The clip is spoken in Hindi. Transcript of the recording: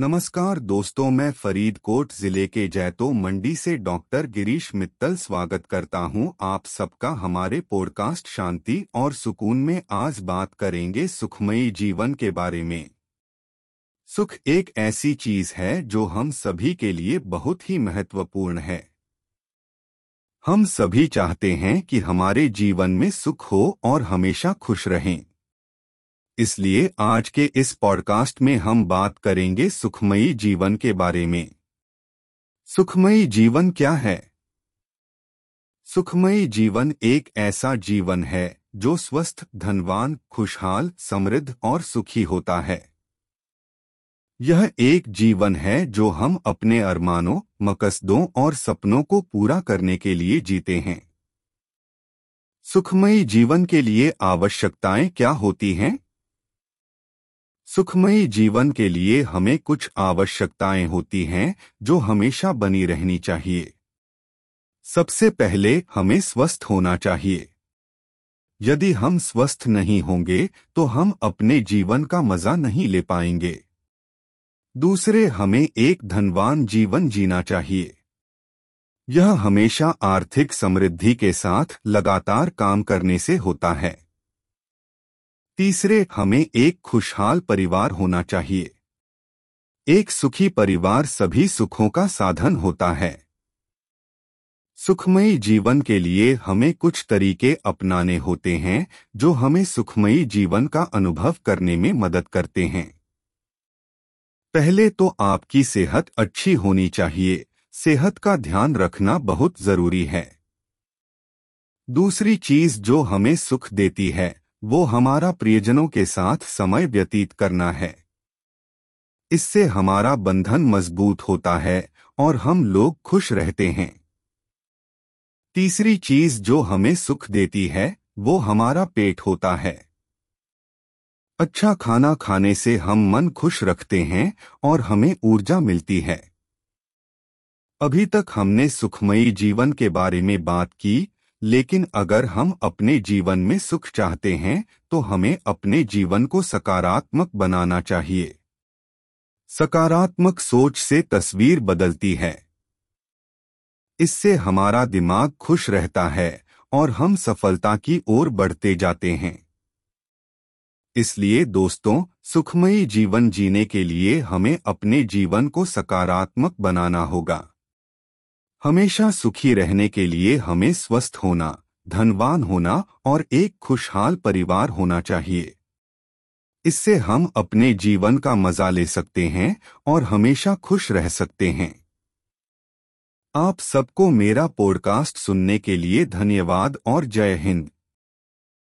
नमस्कार दोस्तों, मैं फरीदकोट ज़िले के जैतो मंडी से डॉक्टर गिरीश मित्तल स्वागत करता हूँ। आप सबका हमारे पॉडकास्ट शांति और सुकून में आज बात करेंगे सुखमयी जीवन के बारे में। सुख एक ऐसी चीज़ है जो हम सभी के लिए बहुत ही महत्वपूर्ण है। हम सभी चाहते हैं कि हमारे जीवन में सुख हो और हमेशा खुश रहें। इसलिए आज के इस पॉडकास्ट में हम बात करेंगे सुखमयी जीवन के बारे में। सुखमयी जीवन क्या है? सुखमयी जीवन एक ऐसा जीवन है जो स्वस्थ, धनवान, खुशहाल, समृद्ध और सुखी होता है। यह एक जीवन है जो हम अपने अरमानों, मकसदों और सपनों को पूरा करने के लिए जीते हैं। सुखमयी जीवन के लिए आवश्यकताएँ क्या होती हैं? सुखमयी जीवन के लिए हमें कुछ आवश्यकताएँ होती हैं, जो हमेशा बनी रहनी चाहिए। सबसे पहले हमें स्वस्थ होना चाहिए। यदि हम स्वस्थ नहीं होंगे तो हम अपने जीवन का मज़ा नहीं ले पाएँगे। दूसरे, हमें एक धनवान जीवन जीना चाहिए। यह हमेशा आर्थिक समृद्धि के साथ लगातार काम करने से होता है। तीसरे, हमें एक खुशहाल परिवार होना चाहिए। एक सुखी परिवार सभी सुखों का साधन होता है। सुखमयी जीवन के लिए हमें कुछ तरीके अपनाने होते हैं, जो हमें सुखमयी जीवन का अनुभव करने में मदद करते हैं। पहले तो आपकी सेहत अच्छी होनी चाहिए, सेहत का ध्यान रखना बहुत ज़रूरी है। दूसरी चीज़ जो हमें सुख देती है वो हमारा प्रियजनों के साथ समय व्यतीत करना है। इससे हमारा बंधन मज़बूत होता है और हम लोग खुश रहते हैं। तीसरी चीज़ जो हमें सुख देती है, वो हमारा पेट होता है। अच्छा खाना खाने से हम मन खुश रखते हैं और हमें ऊर्जा मिलती है। अभी तक हमने सुखमयी जीवन के बारे में बात की लेकिन अगर हम अपने जीवन में सुख चाहते हैं तो हमें अपने जीवन को सकारात्मक बनाना चाहिए। सकारात्मक सोच से तस्वीर बदलती है। इससे हमारा दिमाग खुश रहता है और हम सफलता की ओर बढ़ते जाते हैं। इसलिए दोस्तों, सुखमयी जीवन जीने के लिए हमें अपने जीवन को सकारात्मक बनाना होगा। हमेशा सुखी रहने के लिए हमें स्वस्थ होना, धनवान होना और एक खुशहाल परिवार होना चाहिए। इससे हम अपने जीवन का मज़ा ले सकते हैं और हमेशा खुश रह सकते हैं। आप सबको मेरा पॉडकास्ट सुनने के लिए धन्यवाद और जय हिंद।